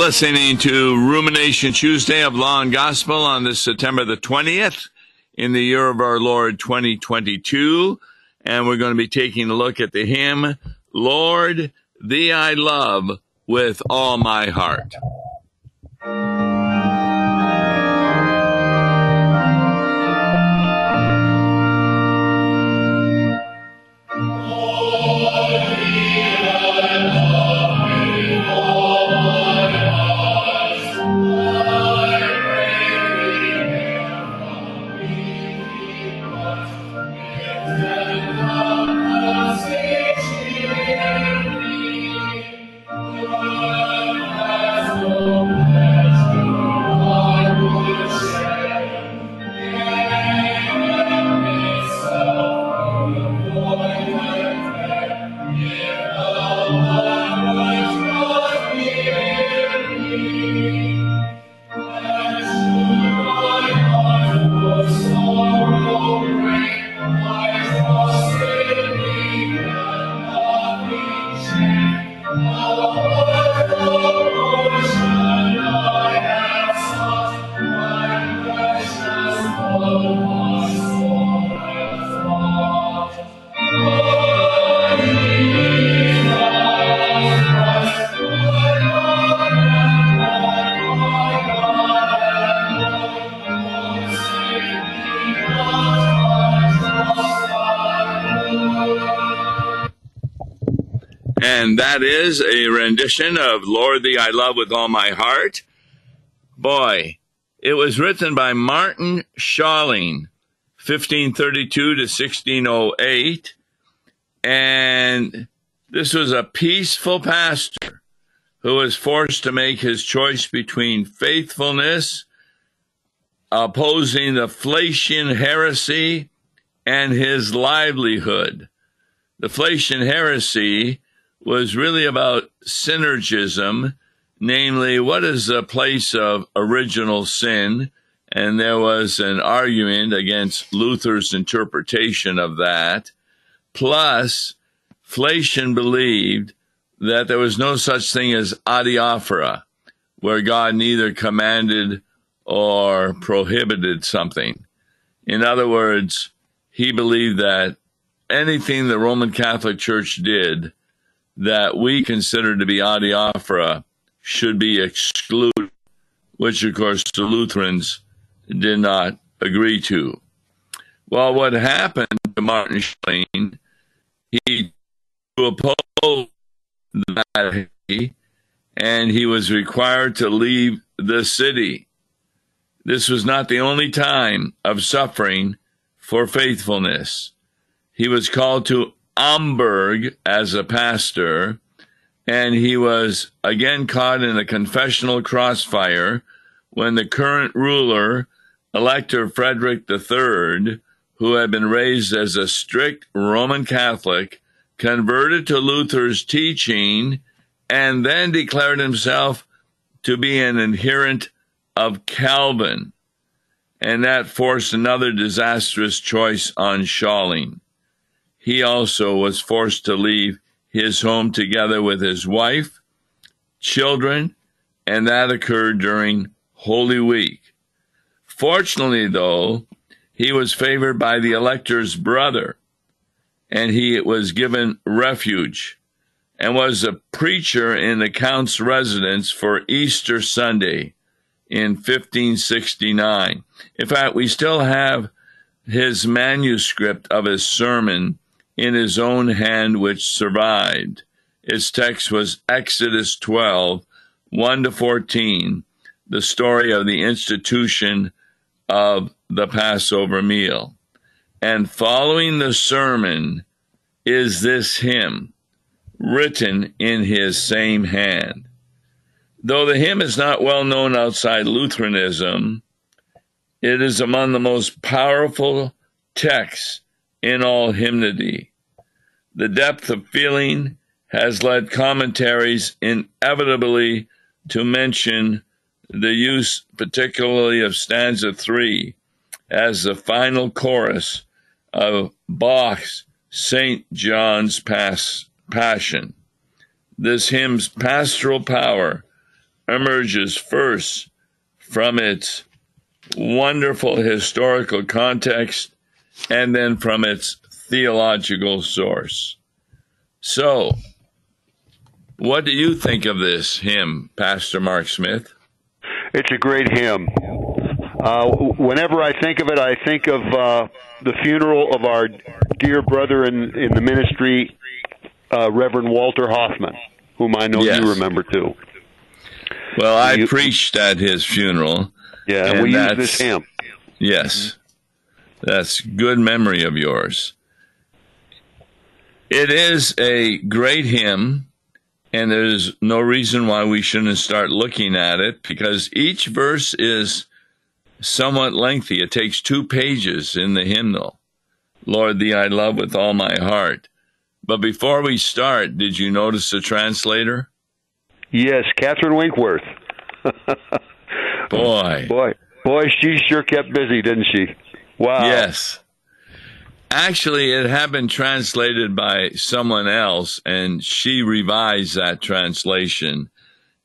listening to Rumination Tuesday of Law and Gospel on this September the 20th in the year of our Lord 2022. And we're going to be taking a look at the hymn, Lord, Thee I Love with All My Heart. That is a rendition of Lord Thee I Love with All My Heart. Boy, it was written by Martin Schalling, 1532 to 1608. And this was a peaceful pastor who was forced to make his choice between faithfulness, opposing the Flacian heresy, and his livelihood. The Flacian heresy was really about synergism, namely, what is the place of original sin? And there was an argument against Luther's interpretation of that. Plus, Flacian believed that there was no such thing as adiaphora, where God neither commanded or prohibited something. In other words, he believed that anything the Roman Catholic Church did that we consider to be adiaphora should be excluded, which of course the Lutherans did not agree to. Well, what happened to Martin Schalling, he opposed that and he was required to leave the city. This was not the only time of suffering for faithfulness. He was called to Amberg as a pastor, and he was again caught in a confessional crossfire when the current ruler, Elector Frederick III, who had been raised as a strict Roman Catholic, converted to Luther's teaching and then declared himself to be an adherent of Calvin. And that forced another disastrous choice on Schalling he also was forced to leave his home together with his wife, children, and that occurred during Holy Week. Fortunately, though, he was favored by the elector's brother, and he was given refuge and was a preacher in the Count's residence for Easter Sunday in 1569. In fact, we still have his manuscript of his sermon in his own hand which survived. Its text was Exodus 12, 1 to 14, the story of the institution of the Passover meal. And following the sermon is this hymn, written in his same hand. Though the hymn is not well known outside Lutheranism, it is among the most powerful texts in all hymnody. The depth of feeling has led commentaries inevitably to mention the use, particularly of stanza three, as the final chorus of Bach's St. John's Pas- Passion. this hymn's pastoral power emerges first from its wonderful historical context and then from its theological source. So, what do you think of this hymn, Pastor Mark Smith? It's a great hymn. Uh, whenever I think of it, I think of uh, the funeral of our dear brother in, in the ministry, uh, Reverend Walter Hoffman, whom I know yes. you remember too. Well, I you, preached at his funeral. Yeah, and we used this hymn. Yes, that's good memory of yours. It is a great hymn, and there's no reason why we shouldn't start looking at it because each verse is somewhat lengthy. It takes two pages in the hymnal. Lord, thee I love with all my heart. But before we start, did you notice the translator? Yes, Catherine Winkworth. boy. Boy. Boy, she sure kept busy, didn't she? Wow. Yes. Actually, it had been translated by someone else, and she revised that translation,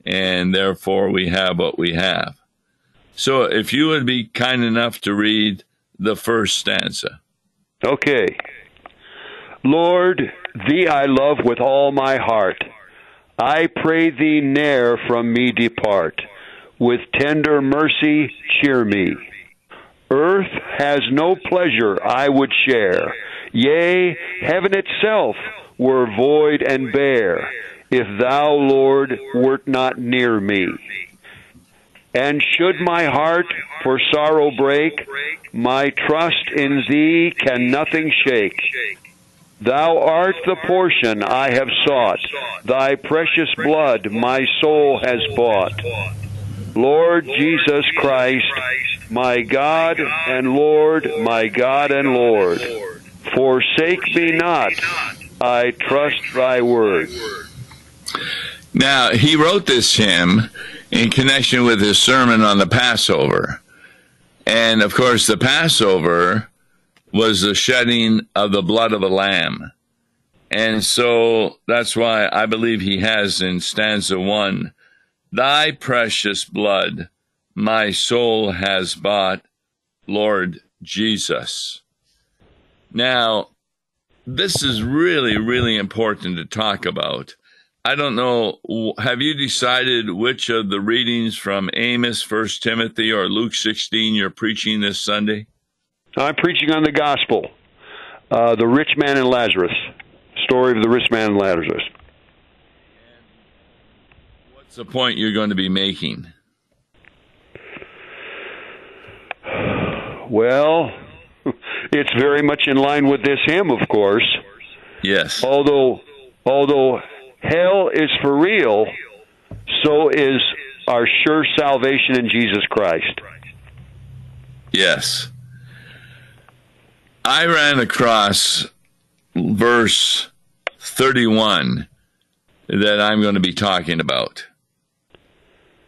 and therefore we have what we have. So, if you would be kind enough to read the first stanza. Okay. Lord, thee I love with all my heart. I pray thee ne'er from me depart. With tender mercy cheer me. Earth has no pleasure I would share. Yea, heaven itself were void and bare, if thou, Lord, wert not near me. And should my heart for sorrow break, my trust in thee can nothing shake. Thou art the portion I have sought, thy precious blood my soul has bought. Lord Jesus Christ, my God and Lord, my God and Lord, forsake me not, I trust thy word. Now, he wrote this hymn in connection with his sermon on the Passover. And of course, the Passover was the shedding of the blood of a lamb. And so that's why I believe he has in stanza one Thy precious blood my soul has bought, Lord Jesus. Now, this is really, really important to talk about. I don't know. Have you decided which of the readings from Amos, First Timothy, or Luke 16 you're preaching this Sunday? I'm preaching on the gospel, uh, the rich man and Lazarus, story of the rich man and Lazarus. What's the point you're going to be making? Well, it's very much in line with this hymn, of course. Yes. Although, although hell is for real, so is our sure salvation in Jesus Christ. Yes. I ran across verse 31 that I'm going to be talking about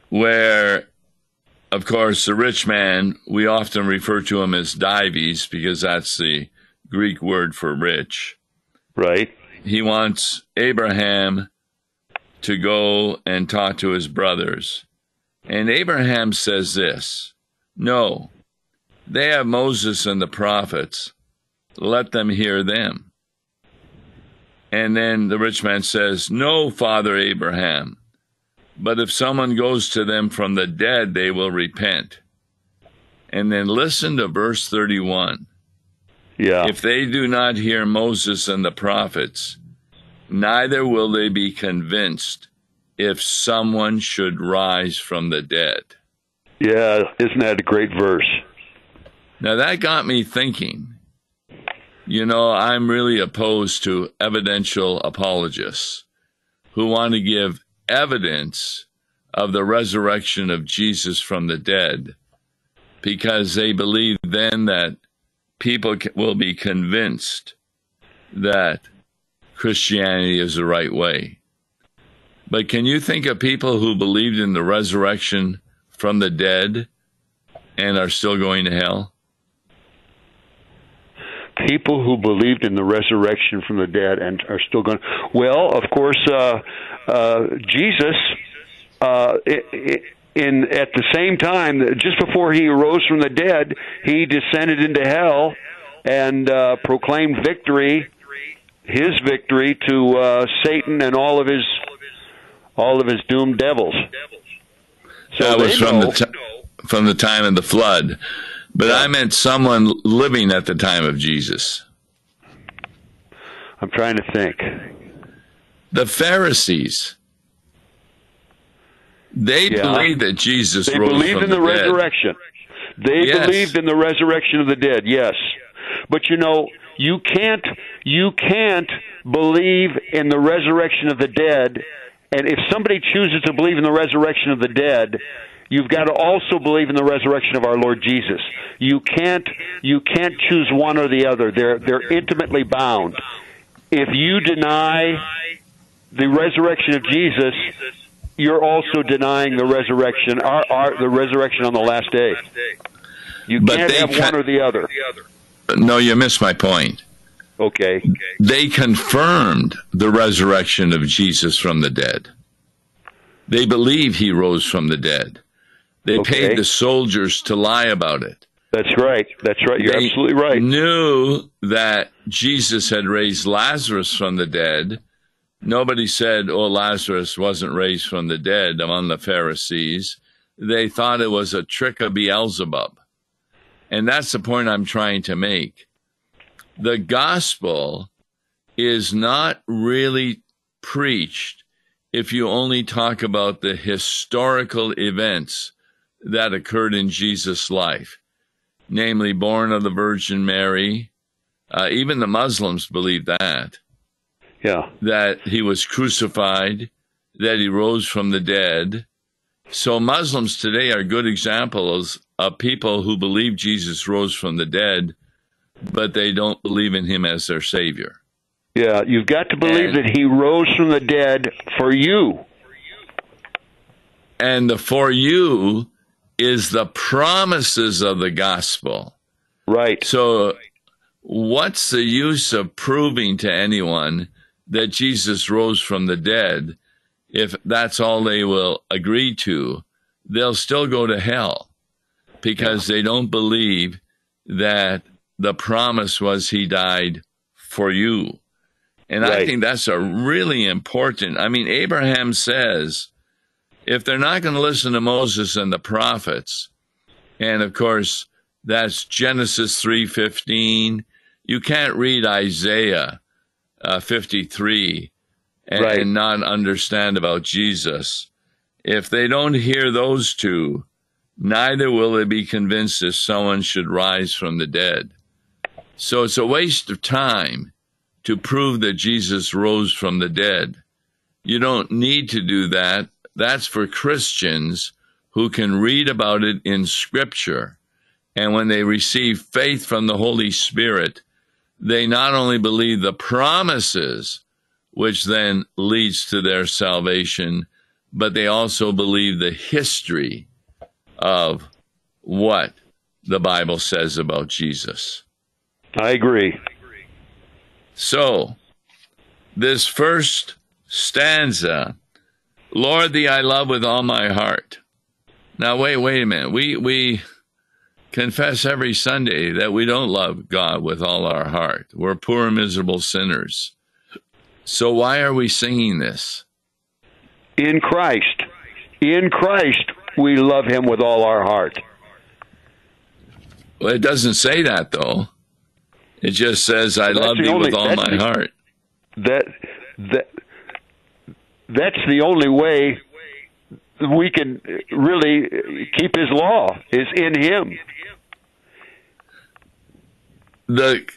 where, of course, the rich man, we often refer to him as Dives because that's the Greek word for rich. Right. He wants Abraham to go and talk to his brothers. And Abraham says this No, they have Moses and the prophets. Let them hear them. And then the rich man says, No, Father Abraham. But if someone goes to them from the dead, they will repent. And then listen to verse 31. Yeah. If they do not hear Moses and the prophets, neither will they be convinced if someone should rise from the dead. Yeah, isn't that a great verse? Now that got me thinking. You know, I'm really opposed to evidential apologists who want to give evidence of the resurrection of Jesus from the dead because they believe then that people will be convinced that Christianity is the right way. But can you think of people who believed in the resurrection from the dead and are still going to hell? People who believed in the resurrection from the dead and are still going. Well, of course, uh, uh, Jesus. Uh, in at the same time, just before he arose from the dead, he descended into hell and uh, proclaimed victory, his victory to uh, Satan and all of his all of his doomed devils. So that was from know, the t- from the time of the flood, but. I meant someone living at the time of Jesus. I'm trying to think. The Pharisees. They yeah. believed that Jesus they believed in the, the resurrection. They yes. believed in the resurrection of the dead. Yes. But you know, you can't you can't believe in the resurrection of the dead and if somebody chooses to believe in the resurrection of the dead, you've got to also believe in the resurrection of our Lord Jesus. You can't you can't choose one or the other. They're they're intimately bound. If you deny the resurrection of Jesus, you're also denying the resurrection our, our the resurrection on the last day. You can't have one or the other. No, you missed my point. Okay. They confirmed the resurrection of Jesus from the dead. They believe he rose from the dead. They okay. paid the soldiers to lie about it. That's right. That's right. You're they absolutely right. Knew that Jesus had raised Lazarus from the dead. Nobody said, "Oh, Lazarus wasn't raised from the dead." Among the Pharisees, they thought it was a trick of Beelzebub, and that's the point I'm trying to make the gospel is not really preached if you only talk about the historical events that occurred in Jesus' life, namely, born of the Virgin Mary. Uh, even the Muslims believe that. Yeah. That he was crucified, that he rose from the dead. So Muslims today are good examples of people who believe Jesus rose from the dead but they don't believe in him as their savior. Yeah, you've got to believe and, that he rose from the dead for you. And the for you is the promises of the gospel. Right. So, what's the use of proving to anyone that Jesus rose from the dead if that's all they will agree to? They'll still go to hell because yeah. they don't believe that the promise was he died for you. And right. I think that's a really important. I mean, Abraham says if they're not going to listen to Moses and the prophets, and of course that's Genesis 3:15, you can't read Isaiah uh, 53 and, right. and not understand about Jesus. If they don't hear those two, neither will they be convinced that someone should rise from the dead. So it's a waste of time to prove that Jesus rose from the dead. You don't need to do that. That's for Christians who can read about it in Scripture. And when they receive faith from the Holy Spirit, they not only believe the promises, which then leads to their salvation, but they also believe the history of what the Bible says about Jesus. I agree. So, this first stanza, Lord, thee I love with all my heart. Now, wait, wait a minute. We, we confess every Sunday that we don't love God with all our heart. We're poor, miserable sinners. So, why are we singing this? In Christ. In Christ, we love him with all our heart. Well, it doesn't say that, though. It just says, "I love you only, with all my the, heart." That that that's the only way we can really keep His law is in Him. The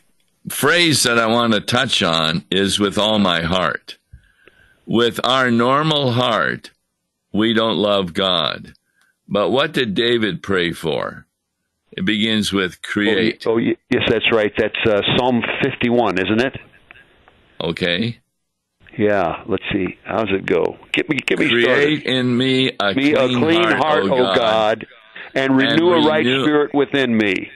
phrase that I want to touch on is "with all my heart." With our normal heart, we don't love God. But what did David pray for? It begins with create. Oh, oh yes, that's right. That's uh, Psalm 51, isn't it? Okay. Yeah, let's see. How's it go? Get me, get me Create started. in me a me clean, a clean heart, heart, O God, God, and renew and a right spirit within me.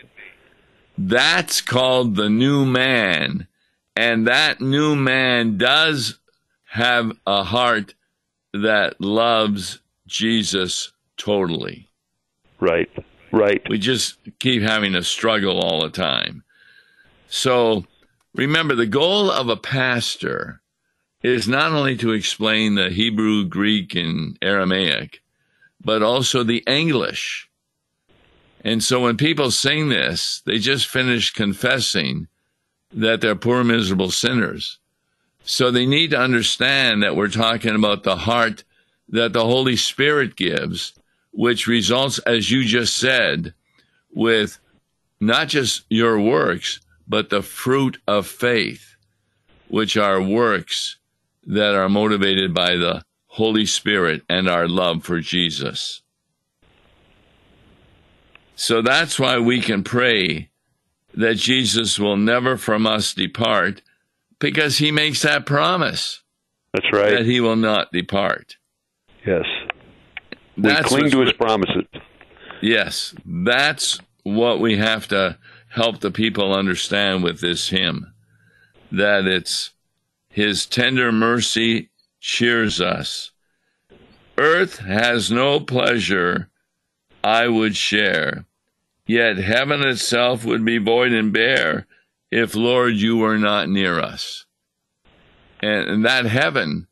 That's called the new man. And that new man does have a heart that loves Jesus totally. Right, right. We just keep having a struggle all the time. So remember, the goal of a pastor is not only to explain the Hebrew, Greek, and Aramaic, but also the English. And so when people sing this, they just finish confessing that they're poor, miserable sinners. So they need to understand that we're talking about the heart that the Holy Spirit gives, which results, as you just said, with not just your works, but the fruit of faith, which are works that are motivated by the Holy Spirit and our love for Jesus. So that's why we can pray that Jesus will never from us depart because he makes that promise. That's right. That he will not depart. Yes. That's we cling to his promises. Yes. That's what we have to help the people understand with this hymn that it's his tender mercy cheers us. Earth has no pleasure I would share, yet heaven itself would be void and bare if, Lord, you were not near us. And, and that heaven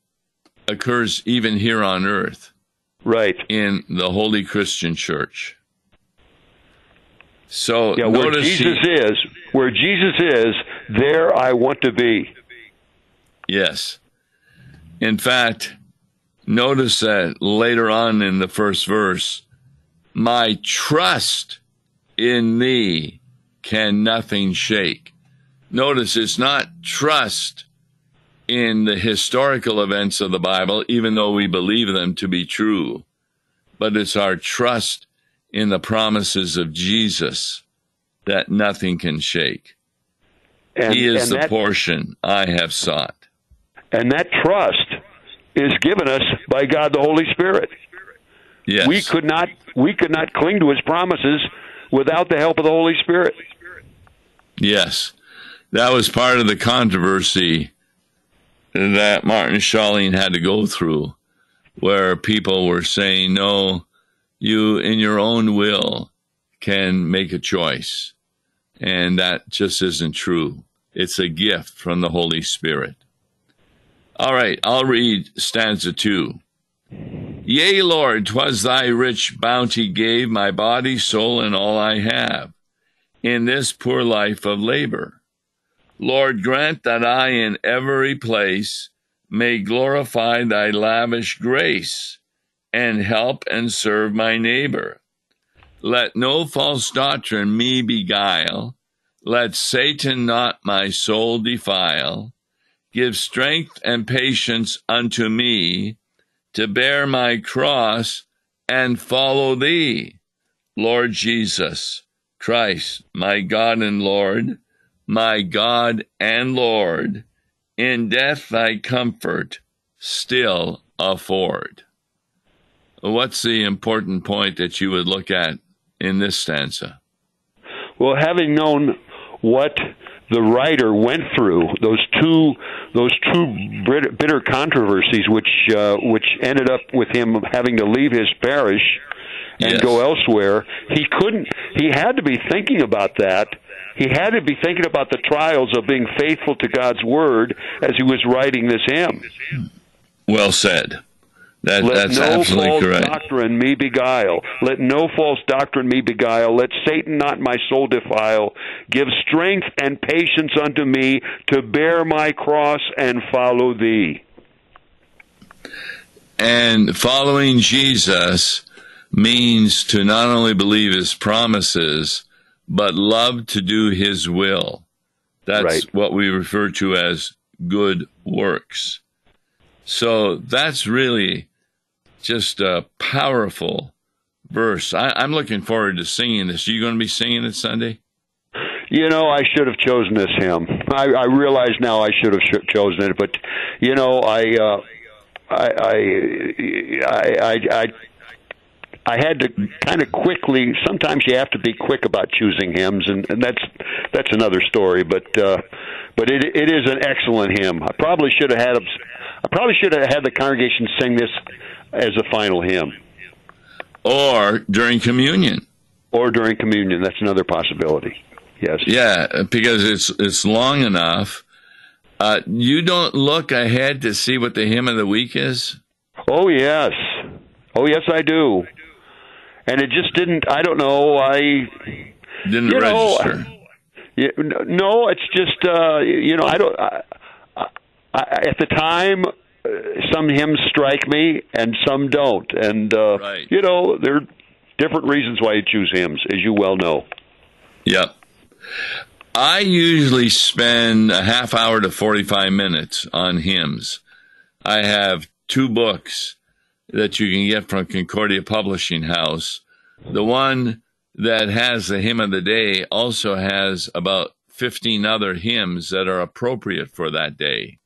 occurs even here on earth. Right. In the Holy Christian Church. So yeah, where Jesus he, is, where Jesus is, there I want to be. Yes. In fact, notice that later on in the first verse, my trust in thee can nothing shake. Notice it's not trust in the historical events of the Bible, even though we believe them to be true, but it's our trust in the promises of Jesus that nothing can shake. And, he is the portion I have sought. And that trust is given us by God the Holy Spirit. Yes. We could not we could not cling to his promises without the help of the Holy Spirit. Yes. That was part of the controversy that Martin Schalling had to go through, where people were saying, no, you in your own will can make a choice. And that just isn't true. It's a gift from the Holy Spirit. All right, I'll read stanza two. Yea, Lord, 'twas thy rich bounty gave my body, soul, and all I have in this poor life of labor. Lord, grant that I in every place may glorify thy lavish grace and help and serve my neighbor. Let no false doctrine me beguile. Let Satan not my soul defile. Give strength and patience unto me to bear my cross and follow thee, Lord Jesus Christ, my God and Lord, my God and Lord, in death thy comfort still afford. What's the important point that you would look at in this stanza? Well, having known what the writer went through those two those two bitter controversies, which uh, which ended up with him having to leave his parish and yes. go elsewhere. He couldn't. He had to be thinking about that. He had to be thinking about the trials of being faithful to God's word as he was writing this hymn. Well said. That, Let that's no absolutely false correct. doctrine me beguile. Let no false doctrine me beguile. Let Satan not my soul defile. Give strength and patience unto me to bear my cross and follow thee. And following Jesus means to not only believe his promises, but love to do his will. That's right. what we refer to as good works. So that's really just a powerful verse. I, am looking forward to singing this. Are you going to be singing it Sunday? You know, I should have chosen this hymn. I, I realize now I should have chosen it, but you know, I, uh, I, I, I, I, I I had to kind of quickly. Sometimes you have to be quick about choosing hymns, and, and that's that's another story. But uh, but it it is an excellent hymn. I probably should have had I probably should have had the congregation sing this as a final hymn, or during communion, or during communion. That's another possibility. Yes. Yeah, because it's it's long enough. Uh, you don't look ahead to see what the hymn of the week is. Oh yes, oh yes, I do. And it just didn't. I don't know. I didn't you register. Know, yeah, no, it's just uh, you know I don't. I, I, at the time, uh, some hymns strike me and some don't, and uh, right. you know there are different reasons why you choose hymns, as you well know. Yep. I usually spend a half hour to 45 minutes on hymns. I have two books that you can get from Concordia Publishing House. The one that has the hymn of the day also has about 15 other hymns that are appropriate for that day.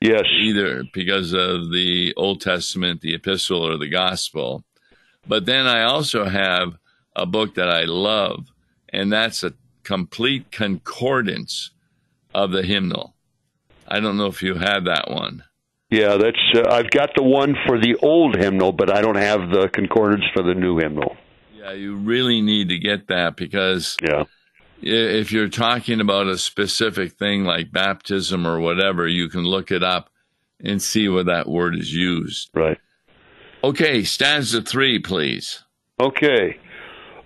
Yes. Either because of the Old Testament, the epistle, or the gospel. But then I also have a book that I love, and that's a complete concordance of the hymnal. I don't know if you have that one. Yeah, that's. Uh, I've got the one for the old hymnal, but I don't have the concordance for the new hymnal. Yeah, you really need to get that because yeah. If you're talking about a specific thing like baptism or whatever, you can look it up and see where that word is used. Right. Okay, stanza three, please. Okay.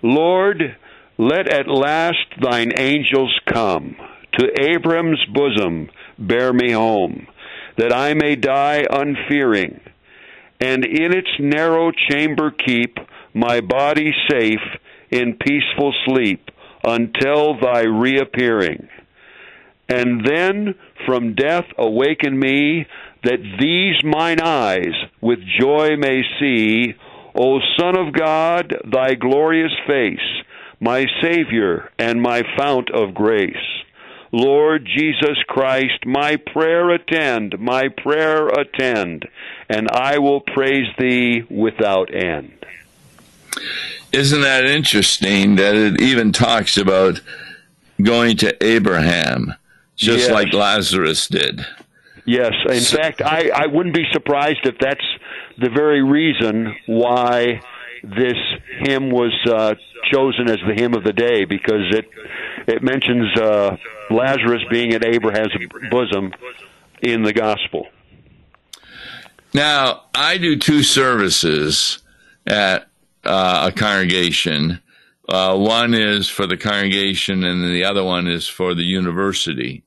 Lord, let at last thine angels come to Abram's bosom, bear me home that I may die unfearing, and in its narrow chamber keep my body safe in peaceful sleep until thy reappearing. And then from death awaken me, that these mine eyes with joy may see, O Son of God, thy glorious face, my Savior and my fount of grace. Lord Jesus Christ, my prayer attend, my prayer attend, and I will praise thee without end. Isn't that interesting that it even talks about going to Abraham, just yes. like Lazarus did? Yes. In so, fact, I, I wouldn't be surprised if that's the very reason why this hymn was uh, chosen as the hymn of the day because it it mentions uh, Lazarus being at Abraham's bosom in the gospel. Now, I do two services at uh, a congregation. Uh, one is for the congregation, and the other one is for the university.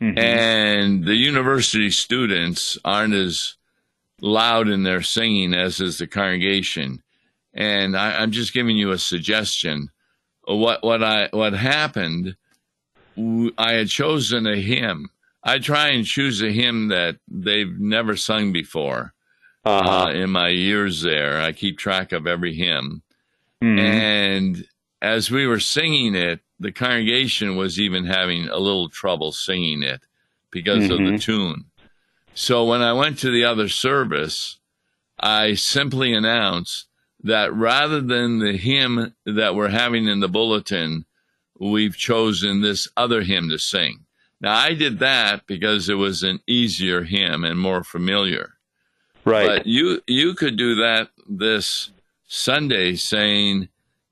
Mm-hmm. And the university students aren't as loud in their singing as is the congregation. And I, I'm just giving you a suggestion. What what I what happened? I had chosen a hymn. I try and choose a hymn that they've never sung before. Uh-huh. Uh, in my years there, I keep track of every hymn. Mm-hmm. And as we were singing it, the congregation was even having a little trouble singing it because mm-hmm. of the mm-hmm. tune. So when I went to the other service, I simply announced that rather than the hymn that we're having in the bulletin, we've chosen this other hymn to sing. Now, I did that because it was an easier hymn and more familiar. Right. But you you could do that this Sunday, saying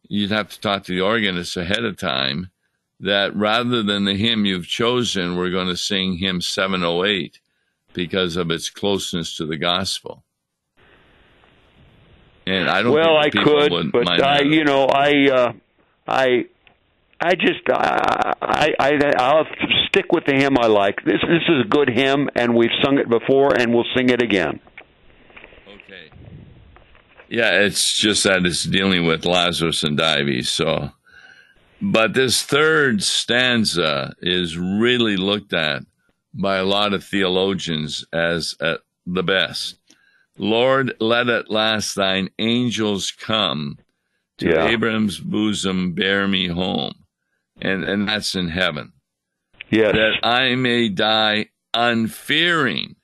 you'd have to talk to the organist ahead of time that rather than the hymn you've chosen, we're going to sing hymn 708 because of its closeness to the gospel. And I don't. Well, I could, but I, you know, I, uh, I, I just, I, I, I, I'll stick with the hymn I like. This, this is a good hymn, and we've sung it before, and we'll sing it again. Yeah, it's just that it's dealing with Lazarus and Dives, so. But this third stanza is really looked at by a lot of theologians as uh, the best. Lord, let at last thine angels come to yeah. Abram's bosom, bear me home. And, and that's in heaven. Yes. That I may die unfearing.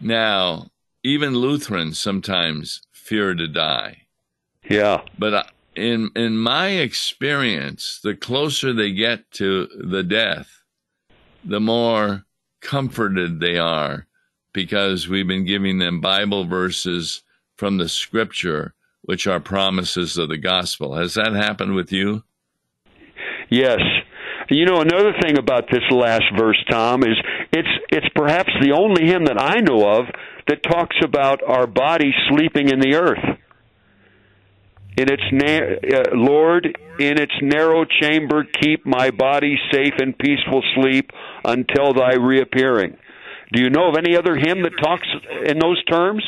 Now, even Lutherans sometimes fear to die. Yeah. But in in my experience, the closer they get to the death, the more comforted they are because we've been giving them Bible verses from the scripture, which are promises of the gospel. Has that happened with you? Yes. You know, another thing about this last verse, Tom, is it's it's perhaps the only hymn that I know of that talks about our body sleeping in the earth. In its na- uh, Lord, in its narrow chamber, keep my body safe in peaceful sleep until thy reappearing. Do you know of any other hymn that talks in those terms?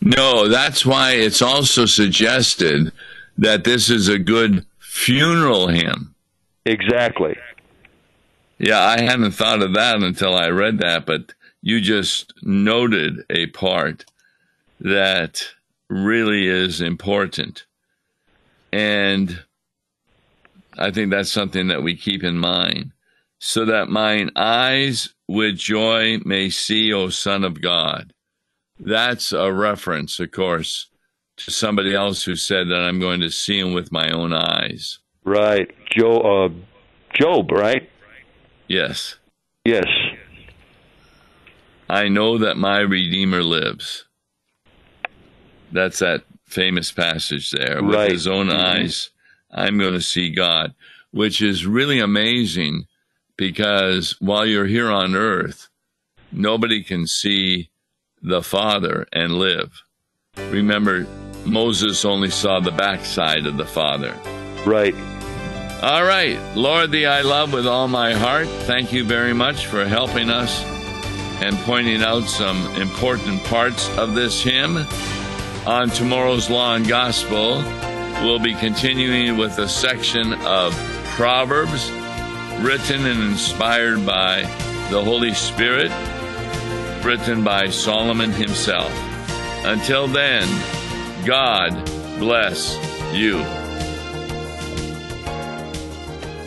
No, that's why it's also suggested that this is a good funeral hymn. Exactly. Yeah, I hadn't thought of that until I read that, but you just noted a part that really is important. And I think that's something that we keep in mind. So that mine eyes with joy may see, O Son of God. That's a reference, of course, to somebody else who said that I'm going to see him with my own eyes. Right. Joe, uh, Job, right? Yes. Yes. I know that my Redeemer lives. That's that famous passage there. With Right. his own Mhm. eyes, I'm going to see God, which is really amazing because while you're here on earth, nobody can see the Father and live. Remember, Moses only saw the backside of the Father. Right. All right, Lord, thee I love with all my heart. Thank you very much for helping us and pointing out some important parts of this hymn. On tomorrow's Law and Gospel, we'll be continuing with a section of Proverbs written and inspired by the Holy Spirit, written by Solomon himself. Until then, God bless you.